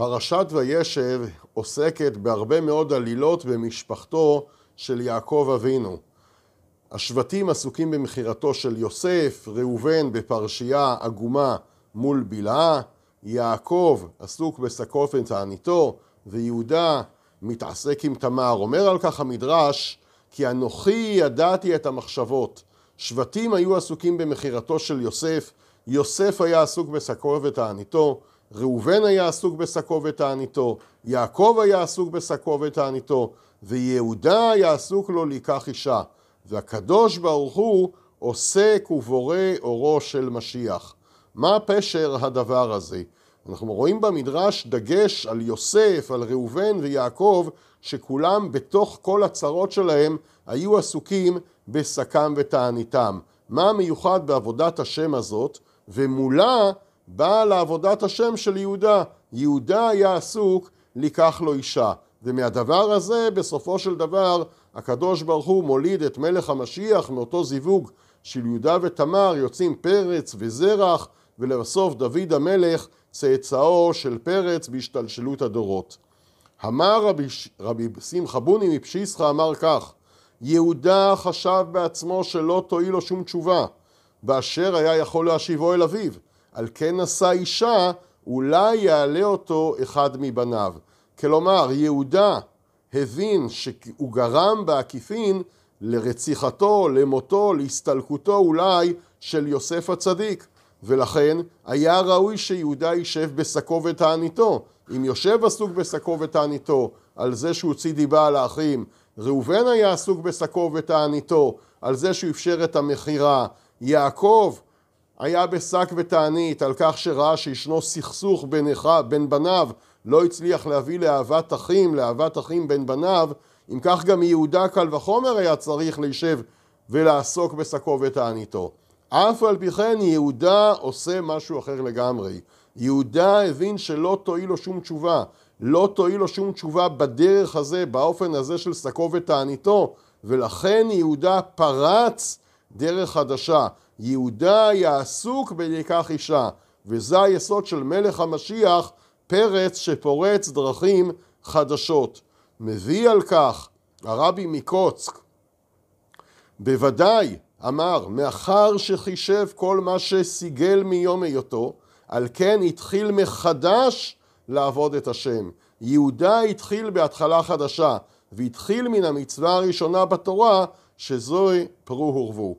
פרשת וישב עוסקת בהרבה מאוד עלילות במשפחתו של יעקב אבינו. השבטים עסוקים במכירתו של יוסף, ראובן בפרשייה עגומה מול בלעה, יעקב עסוק בשקו ותעניתו, ויהודה מתעסק עם תמר. אומר על כך המדרש, כי אנוכי ידעתי את המחשבות. שבטים היו עסוקים במכירתו של יוסף, יוסף היה עסוק בשקו ותעניתו, ראובן היה עסוק בשקו ותעניתו, יעקב היה עסוק בשקו ותעניתו, ויהודה היה עסוק לו לקח אישה. והקדוש ברוך הוא עוסק ובורא אורו של משיח. מה פשר הדבר הזה? אנחנו רואים במדרש דגש על יוסף, על ראובן ויעקב, שכולם בתוך כל הצרות שלהם היו עסוקים בשקם ותעניתם. מה המיוחד בעבודת השם הזאת? ומולה באה לעבודת השם של יהודה. יהודה היה עסוק לקח לו אישה. ומהדבר הזה בסופו של דבר הקדוש ברוך הוא מוליד את מלך המשיח מאותו זיווג של יהודה ותמר יוצאים פרץ וזרח ולבסוף דוד המלך צאצאו של פרץ בהשתלשלות הדורות. אמר רבי, רבי שמחה בוני מפשיסחה אמר כך יהודה חשב בעצמו שלא תועיל לו שום תשובה באשר היה יכול להשיבו אל אביו על כן נשא אישה אולי יעלה אותו אחד מבניו. כלומר יהודה הבין שהוא גרם בעקיפין לרציחתו, למותו, להסתלקותו אולי של יוסף הצדיק. ולכן היה ראוי שיהודה יישב בשקו ותעניתו. אם יושב עסוק בשקו ותעניתו על זה שהוא הוציא דיבה על האחים, ראובן היה עסוק בשקו ותעניתו על זה שהוא אפשר את המכירה, יעקב היה בשק ותענית על כך שראה שישנו סכסוך בין, בין בניו, לא הצליח להביא לאהבת אחים, לאהבת אחים בין בניו, אם כך גם יהודה קל וחומר היה צריך להישב ולעסוק בשקו ותעניתו. אף על פי כן יהודה עושה משהו אחר לגמרי. יהודה הבין שלא תועיל לו שום תשובה, לא תועיל לו שום תשובה בדרך הזה, באופן הזה של שקו ותעניתו, ולכן יהודה פרץ דרך חדשה. יהודה היה עסוק בלקח אישה, וזה היסוד של מלך המשיח, פרץ שפורץ דרכים חדשות. מביא על כך הרבי מקוצק, בוודאי אמר, מאחר שחישב כל מה שסיגל מיום היותו, על כן התחיל מחדש לעבוד את השם. יהודה התחיל בהתחלה חדשה, והתחיל מן המצווה הראשונה בתורה, שזוהי פרו ורבו.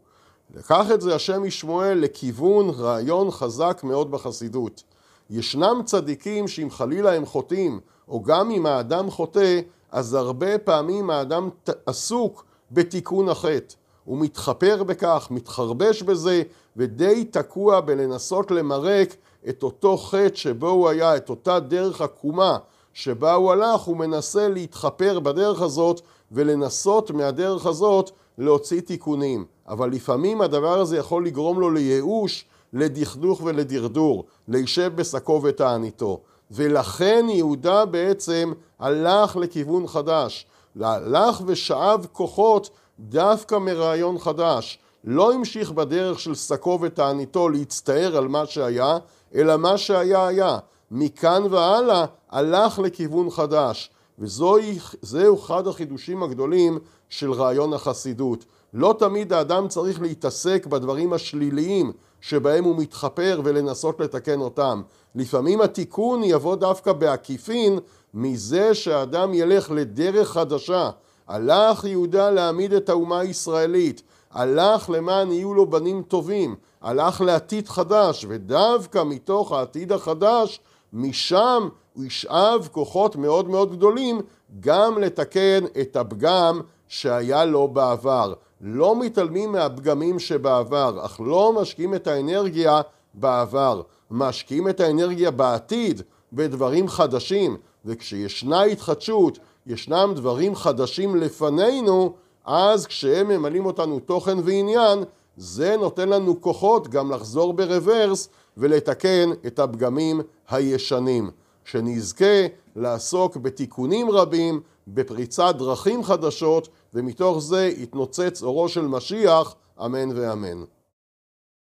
לקח את זה השם משמואל לכיוון רעיון חזק מאוד בחסידות. ישנם צדיקים שאם חלילה הם חוטאים, או גם אם האדם חוטא, אז הרבה פעמים האדם עסוק בתיקון החטא. הוא מתחפר בכך, מתחרבש בזה, ודי תקוע בלנסות למרק את אותו חטא שבו הוא היה, את אותה דרך עקומה שבה הוא הלך, הוא מנסה להתחפר בדרך הזאת ולנסות מהדרך הזאת להוציא תיקונים. אבל לפעמים הדבר הזה יכול לגרום לו לייאוש, לדכדוך ולדרדור, להישב בשקו ותעניתו. ולכן יהודה בעצם הלך לכיוון חדש, הלך ושאב כוחות דווקא מרעיון חדש, לא המשיך בדרך של שקו ותעניתו להצטער על מה שהיה, אלא מה שהיה היה. מכאן והלאה הלך לכיוון חדש, וזהו אחד החידושים הגדולים של רעיון החסידות. לא תמיד האדם צריך להתעסק בדברים השליליים שבהם הוא מתחפר ולנסות לתקן אותם. לפעמים התיקון יבוא דווקא בעקיפין מזה שהאדם ילך לדרך חדשה. הלך יהודה להעמיד את האומה הישראלית, הלך למען יהיו לו בנים טובים, הלך לעתיד חדש, ודווקא מתוך העתיד החדש, משם הוא ישאב כוחות מאוד מאוד גדולים גם לתקן את הפגם שהיה לו בעבר. לא מתעלמים מהפגמים שבעבר, אך לא משקיעים את האנרגיה בעבר, משקיעים את האנרגיה בעתיד בדברים חדשים, וכשישנה התחדשות ישנם דברים חדשים לפנינו, אז כשהם ממלאים אותנו תוכן ועניין, זה נותן לנו כוחות גם לחזור ברוורס ולתקן את הפגמים הישנים. שנזכה לעסוק בתיקונים רבים, בפריצת דרכים חדשות, ומתוך זה יתנוצץ אורו של משיח, אמן ואמן.